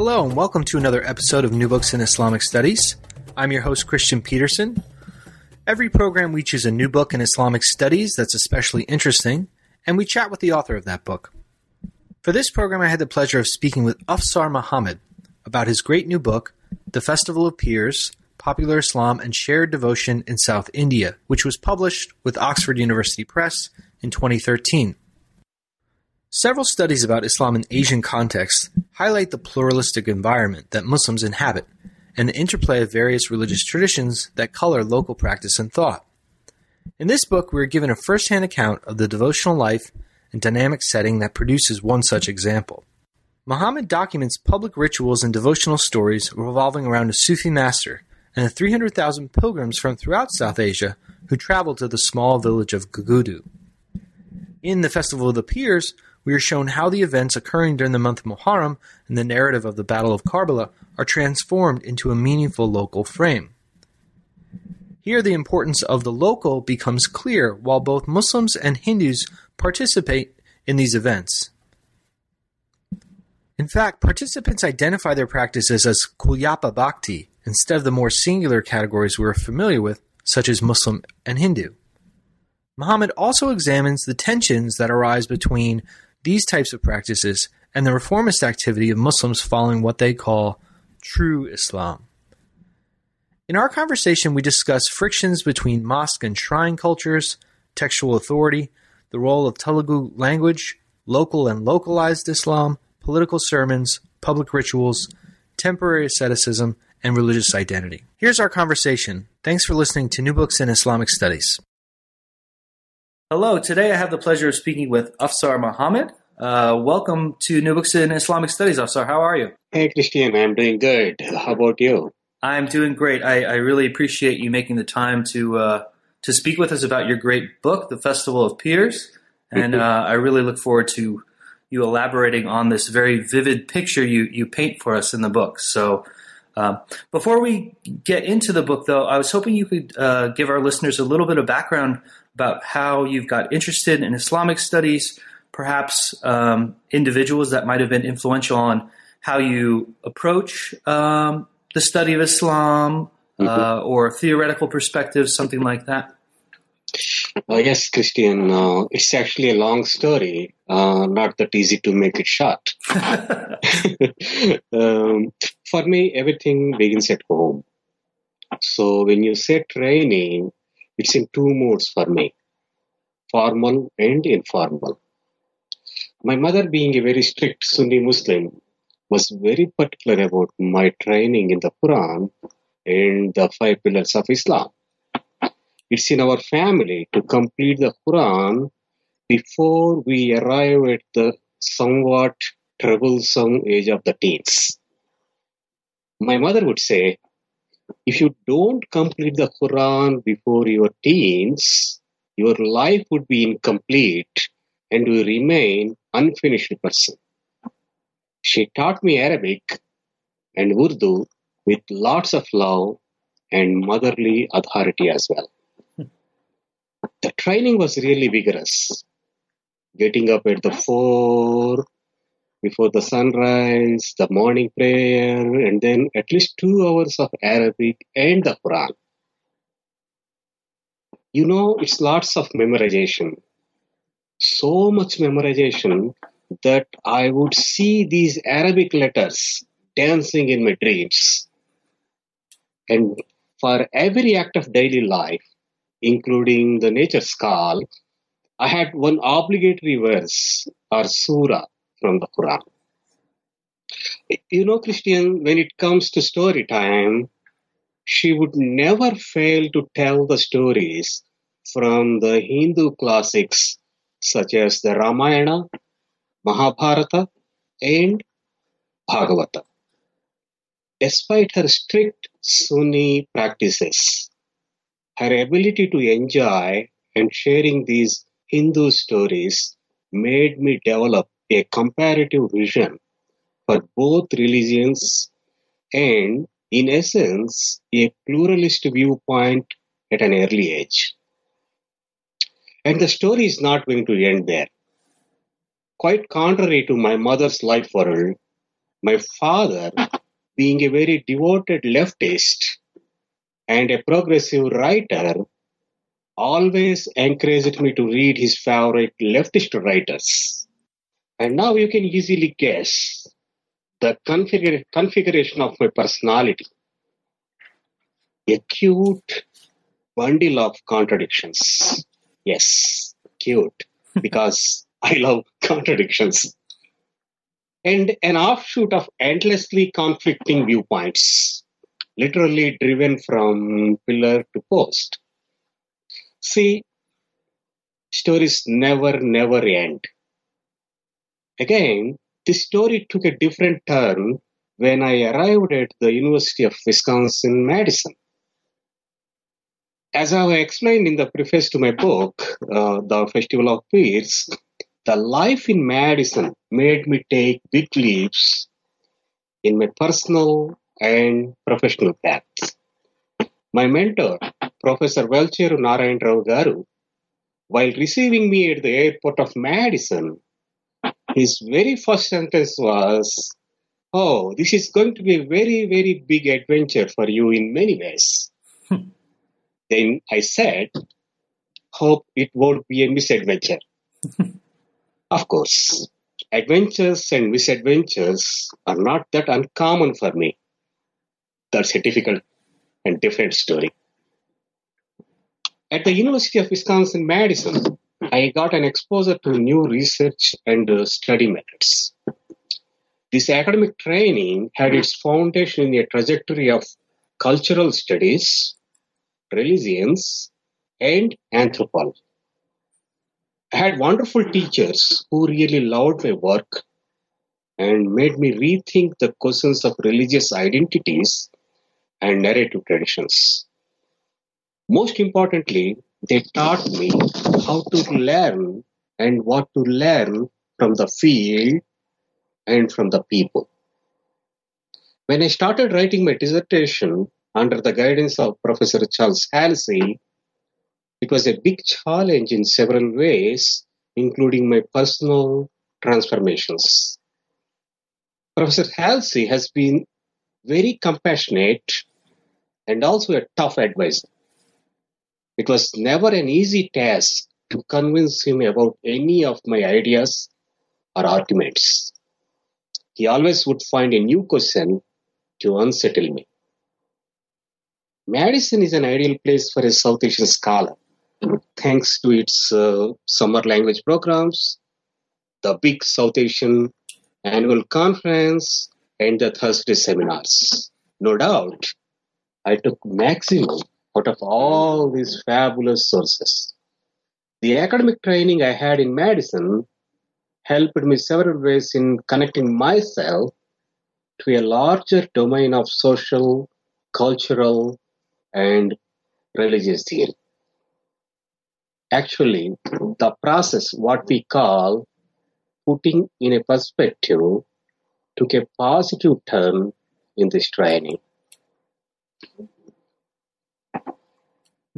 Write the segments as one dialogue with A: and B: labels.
A: Hello, and welcome to another episode of New Books in Islamic Studies. I'm your host, Kristian Petersen. Every program we choose a new book in Islamic studies that's especially interesting, and we chat with the author of that book. For this program, I had the pleasure of speaking with Afsar Mohammad about his great new book, The Festival of Pirs Popular Islam and Shared Devotion in South India, which was published with Oxford University Press in 2013. Several studies about Islam in Asian contexts highlight the pluralistic environment that Muslims inhabit and the interplay of various religious traditions that color local practice and thought. In this book, we are given a first hand account of the devotional life and dynamic setting that produces one such example. Mohammad documents public rituals and devotional stories revolving around a Sufi master and the 300,000 pilgrims from throughout South Asia who traveled to the small village of Gugudu. In the Festival of the Pirs, we are shown how the events occurring during the month of Muharram and the narrative of the Battle of Karbala are transformed into a meaningful local frame. Here, the importance of the local becomes clear while both Muslims and Hindus participate in these events. In fact, participants identify their practices as Kulyapa Bhakti instead of the more singular categories we are familiar with, such as Muslim and Hindu. Mohammad also examines the tensions that arise between these types of practices and the reformist activity of Muslims following what they call true Islam. In our conversation, we discuss frictions between mosque and shrine cultures, textual authority, the role of Telugu language, local and localized Islam, political sermons, public rituals, temporary asceticism, and religious identity. Here's our conversation. Thanks for listening to New Books in Islamic Studies. Hello, today I have the pleasure of speaking with Afsar Mohammad. Uh, welcome to New Books in Islamic Studies, Afsar. How are you?
B: Hey, Kristian, I'm doing good. How about you?
A: I'm doing great. I, I really appreciate you making the time to uh, to speak with us about your great book, The Festival of Pirs, and uh, I really look forward to you elaborating on this very vivid picture you you paint for us in the book. So. Um, before we get into the book, though, I was hoping you could uh, give our listeners a little bit of background about how you've got interested in Islamic studies, perhaps um, individuals that might have been influential on how you approach um, the study of Islam mm-hmm. uh, or theoretical perspectives, something like that.
B: Uh, yes, Kristian. Uh, it's actually a long story, uh, not that easy to make it short. um, for me, everything begins at home. So when you say training, it's in two modes for me formal and informal. My mother, being a very strict Sunni Muslim, was very particular about my training in the Quran and the five pillars of Islam. It's in our family to complete the Quran before we arrive at the somewhat troublesome age of the teens. My mother would say, if you don't complete the Quran before your teens, your life would be incomplete and you remain unfinished person. She taught me Arabic and Urdu with lots of love and motherly authority as well. The training was really vigorous. Getting up at the four, before the sunrise, the morning prayer, and then at least two hours of Arabic and the Quran. You know, it's lots of memorization. So much memorization that I would see these Arabic letters dancing in my dreams. And for every act of daily life, including the nature's call, I had one obligatory verse or surah from the Quran. You know, Kristian, when it comes to story time, she would never fail to tell the stories from the Hindu classics such as the Ramayana, Mahabharata, and Bhagavata. Despite her strict Sunni practices, her ability to enjoy and sharing these Hindu stories made me develop a comparative vision for both religions and, in essence, a pluralist viewpoint at an early age. And the story is not going to end there. Quite contrary to my mother's life world, my father, being a very devoted leftist and a progressive writer, always encouraged me to read his favorite leftist writers. And now you can easily guess the configura- configuration of my personality. A cute bundle of contradictions. Yes, cute, because I love contradictions. And an offshoot of endlessly conflicting viewpoints, literally driven from pillar to post. See, stories never, never end. Again, this story took a different turn when I arrived at the University of Wisconsin Madison. As I have explained in the preface to my book, uh, The Festival of Pirs, the life in Madison made me take big leaps in my personal and professional paths. My mentor, Professor Velcheru Narayan Rao Garu, while receiving me at the airport of Madison, his very first sentence was, Oh, this is going to be a very, very big adventure for you in many ways. Hmm. then I said, Hope it won't be a misadventure. of course, adventures and misadventures are not that uncommon for me. That's a difficult and different story. At the University of Wisconsin Madison, I got an exposure to new research and uh, study methods. This academic training had its foundation in a trajectory of cultural studies, religions, and anthropology. I had wonderful teachers who really loved my work and made me rethink the questions of religious identities and narrative traditions. Most importantly, they taught me how to learn and what to learn from the field and from the people. When I started writing my dissertation under the guidance of Professor Charles Hallisey, it was a big challenge in several ways, including my personal transformations. Professor Hallisey has been very compassionate and also a tough advisor. It was never an easy task to convince him about any of my ideas or arguments. He always would find a new question to unsettle me. Madison is an ideal place for a South Asian scholar, thanks to its uh, summer language programs, the big South Asian annual conference, and the Thursday seminars. No doubt, I took maximum out of all these fabulous sources. The academic training I had in Madison helped me several ways in connecting myself to a larger domain of social, cultural, and religious theory. Actually, the process, what we call putting in a perspective, took a positive turn in this training.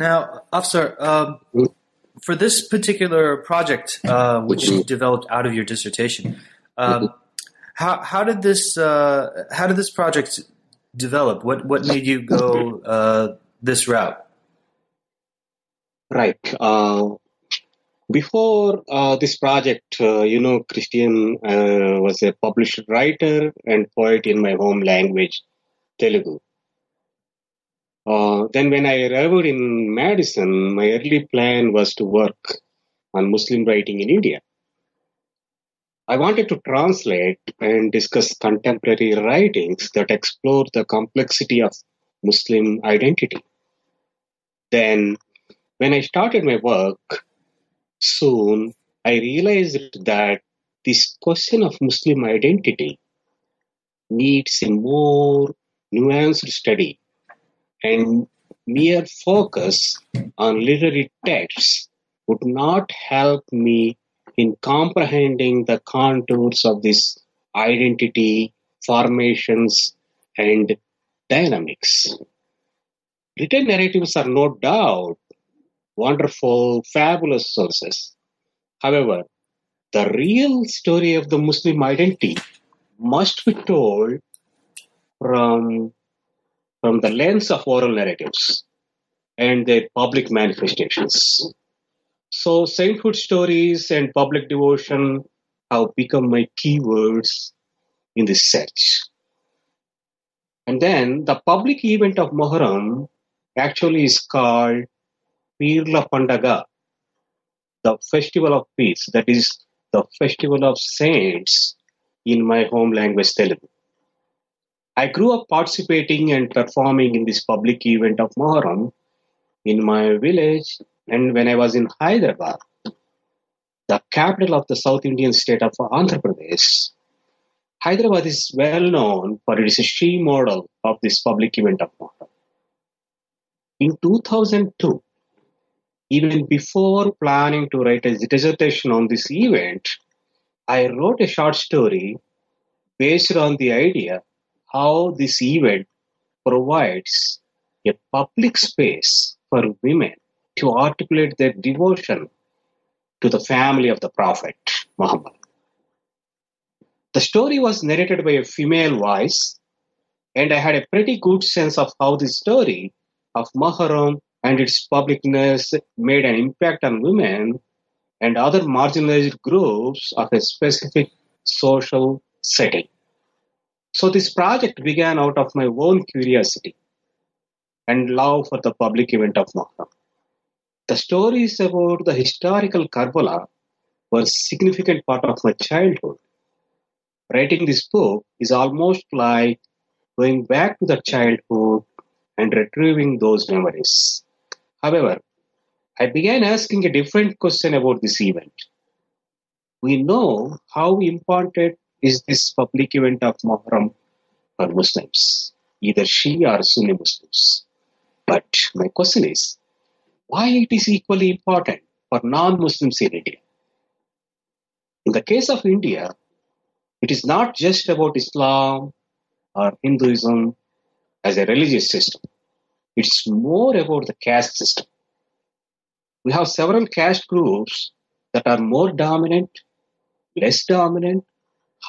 A: Now, Afsar, um, for this particular project, uh, which you developed out of your dissertation, um, how how did this uh, how did this project develop? What what made you go uh, this route?
B: Right. Uh, before uh, this project, uh, you know, Kristian was a published writer and poet in my home language, Telugu. Uh, then, when I arrived in Madison, my early plan was to work on Muslim writing in India. I wanted to translate and discuss contemporary writings that explore the complexity of Muslim identity. Then, when I started my work, soon I realized that this question of Muslim identity needs a more nuanced study and mere focus on literary texts would not help me in comprehending the contours of this identity, formations, and dynamics. Written narratives are no doubt wonderful, fabulous sources. However, the real story of the Muslim identity must be told from, from the lens of oral narratives and their public manifestations. So, sainthood stories and public devotion have become my keywords in this search. And then the public event of Muharram actually is called Pirla Pandaga, the festival of pirs, that is the festival of saints in my home language Telugu. I grew up participating and performing in this public event of Muharram in my village and when I was in Hyderabad, the capital of the South Indian state of Andhra Pradesh. Hyderabad is well known for its Shia model of this public event of Muharram. In 2002, even before planning to write a dissertation on this event, I wrote a short story based on the idea how this event provides a public space for women to articulate their devotion to the family of the Prophet Muhammad. The story was narrated by a female voice, and I had a pretty good sense of how the story of Muharram and its publicness made an impact on women and other marginalized groups of a specific social setting. So this project began out of my own curiosity and love for the public event of Muharram. The stories about the historical Karbala were a significant part of my childhood. Writing this book is almost like going back to the childhood and retrieving those memories. However, I began asking a different question about this event. We know how important is this public event of Muharram for Muslims, either Shia or Sunni Muslims. But my question is, why it is equally important for non-Muslims in India? In the case of India, it is not just about Islam or Hinduism as a religious system. It's more about the caste system. We have several caste groups that are more dominant, less dominant,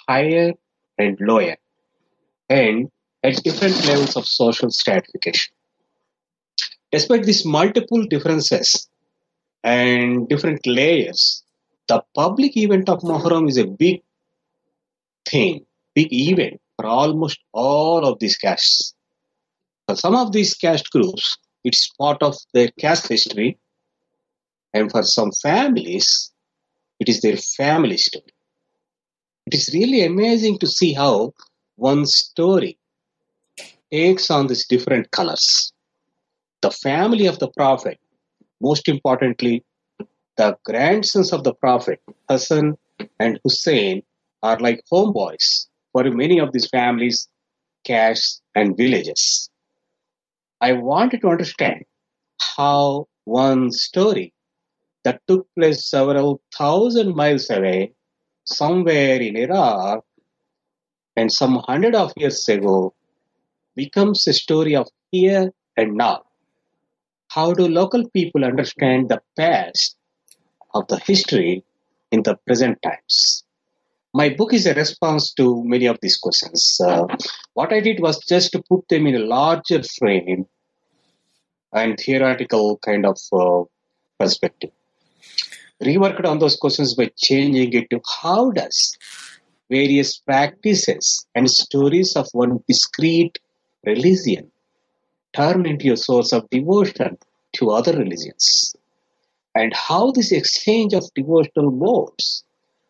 B: higher, and lower, and at different levels of social stratification. Despite these multiple differences and different layers, the public event of Muharram is a big thing, big event for almost all of these castes. For some of these caste groups, it's part of their caste history, and for some families, it is their family story. It is really amazing to see how one story takes on these different colors. The family of the Prophet, most importantly, the grandsons of the Prophet, Hassan and Hussein, are like homeboys for many of these families, castes, and villages. I wanted to understand how one story that took place several thousand miles away, somewhere in Iraq, and some hundred of years ago, becomes a story of here and now. How do local people understand the past of the history in the present times? My book is a response to many of these questions. Uh, what I did was just to put them in a larger frame and theoretical kind of uh, perspective. Reworked on those questions by changing it to how does various practices and stories of one discrete religion turn into a source of devotion to other religions, and how this exchange of devotional modes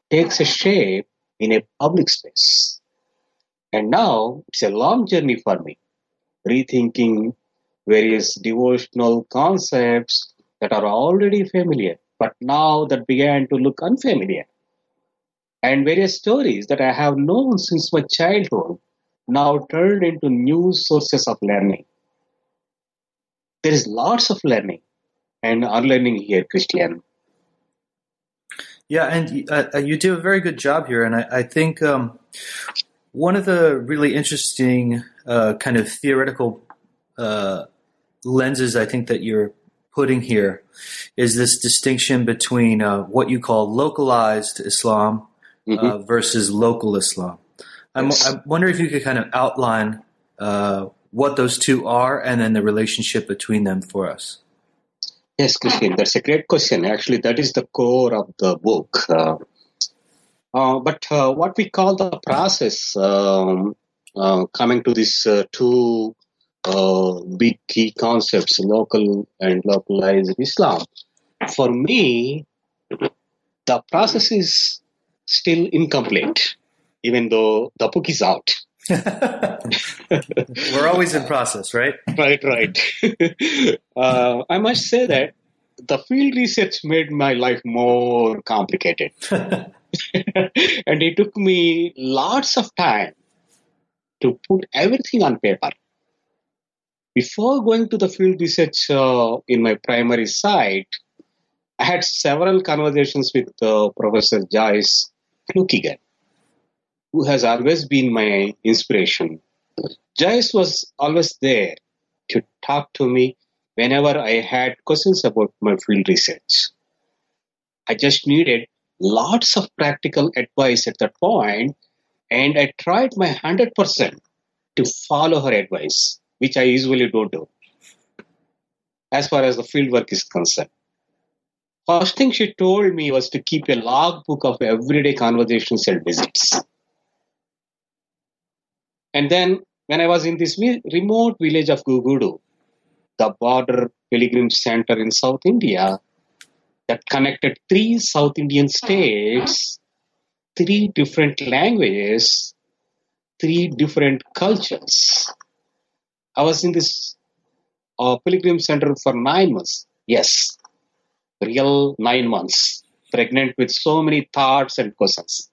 B: takes a shape in a public space. And now it's a long journey for me rethinking various devotional concepts that are already familiar, but now that began to look unfamiliar. And various stories that I have known since my childhood now turned into new sources of learning. There is lots of learning and unlearning here, Kristian.
A: Yeah, and uh, uh, you do a very good job here, and I, I think um, one of the really interesting uh, kind of theoretical uh, lenses I think that you're putting here is this distinction between uh, what you call localized Islam uh, mm-hmm. versus local Islam. Yes. i wonder if you could kind of outline what those two are and then the relationship between them for us.
B: Yes, Kristian, that's a great question. Actually, that is the core of the book. Uh, uh, but uh, what we call the process, um, uh, coming to these uh, two uh, big key concepts, local and localized Islam, for me, the process is still incomplete, even though the book is out.
A: We're always in process, right?
B: Right, right. uh, I must say that the field research made my life more complicated. and it took me lots of time to put everything on paper. Before going to the field research uh, in my primary site, I had several conversations with uh, Professor Joyce Flueckiger who has always been my inspiration. Joyce was always there to talk to me whenever I had questions about my field research. I just needed lots of practical advice at that point, and I tried my 100% to follow her advice, which I usually don't do as far as the field work is concerned. First thing she told me was to keep a logbook of everyday conversations and visits. And then when I was in this remote village of Gugudu, the border pilgrim center in South India that connected three South Indian states, three different languages, three different cultures. I was in this uh, pilgrim center for nine months. Yes, real nine months, pregnant with so many thoughts and questions.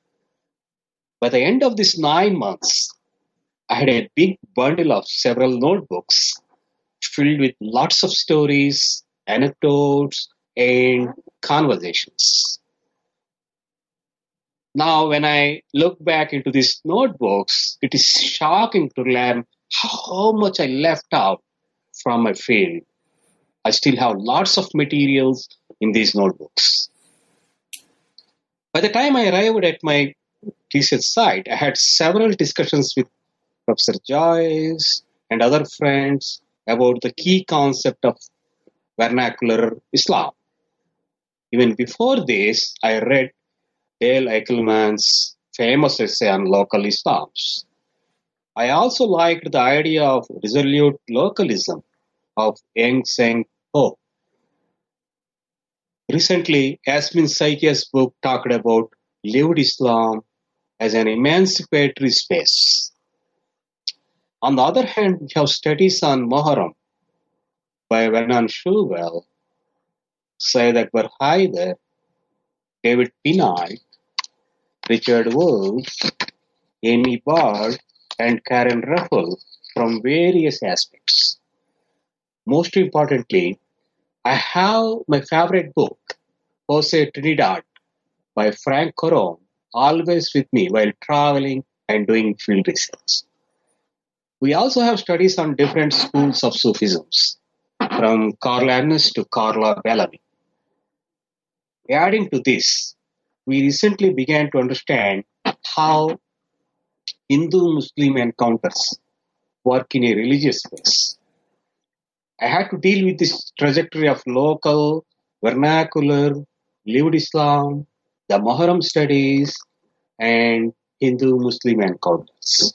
B: By the end of these nine months, I had a big bundle of several notebooks filled with lots of stories, anecdotes, and conversations. Now, when I look back into these notebooks, it is shocking to learn how much I left out from my field. I still have lots of materials in these notebooks. By the time I arrived at my research site, I had several discussions with Professor Joyce and other friends about the key concept of vernacular Islam. Even before this, I read Dale Eickelman's famous essay on local Islams. I also liked the idea of resolute localism of Engseng Ho. Recently, Yasmin Saikia's book talked about lived Islam as an emancipatory space. On the other hand, we have studies on Muharram by Vernon Schubel, Syed Akbar Hyder, David Pinault, Richard Wolf, Amy Bard, and Karen Ruffle from various aspects. Most importantly, I have my favorite book, Hosay Trinidad by Frank Korom, always with me while traveling and doing field research. We also have studies on different schools of Sufisms, from Carl Ernst to Carla Bellamy. Adding to this, we recently began to understand how Hindu Muslim encounters work in a religious space. I had to deal with this trajectory of local, vernacular, lived Islam, the Muharram studies, and Hindu Muslim encounters.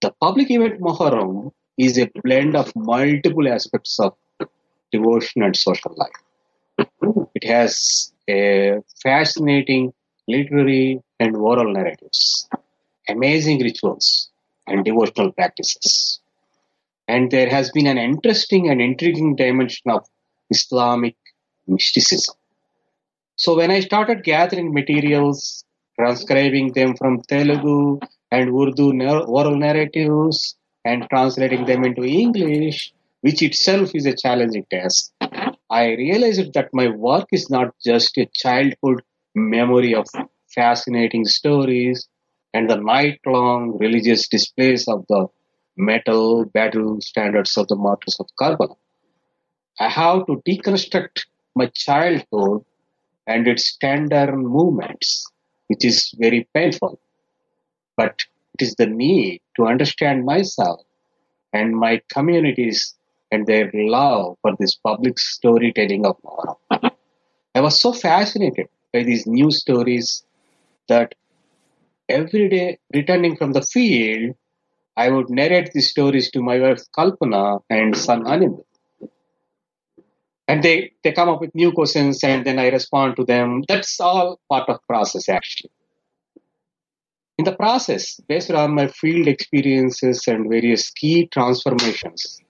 B: The public event Muharram is a blend of multiple aspects of devotion and social life. It has a fascinating literary and oral narratives, amazing rituals, and devotional practices. And there has been an interesting and intriguing dimension of Islamic mysticism. So when I started gathering materials, transcribing them from Telugu and Urdu oral narratives and translating them into English, which itself is a challenging task, I realized that my work is not just a childhood memory of fascinating stories and the night long religious displays of the metal battle standards of the martyrs of Karbala. I have to deconstruct my childhood and its tender movements, which is very painful. But it is the need to understand myself and my communities and their love for this public storytelling of Muharram. I was so fascinated by these new stories that every day returning from the field, I would narrate these stories to my wife Kalpana and son Anil. And they, they come up with new questions and then I respond to them. That's all part of process actually. In the process, based on my field experiences and various key transformations,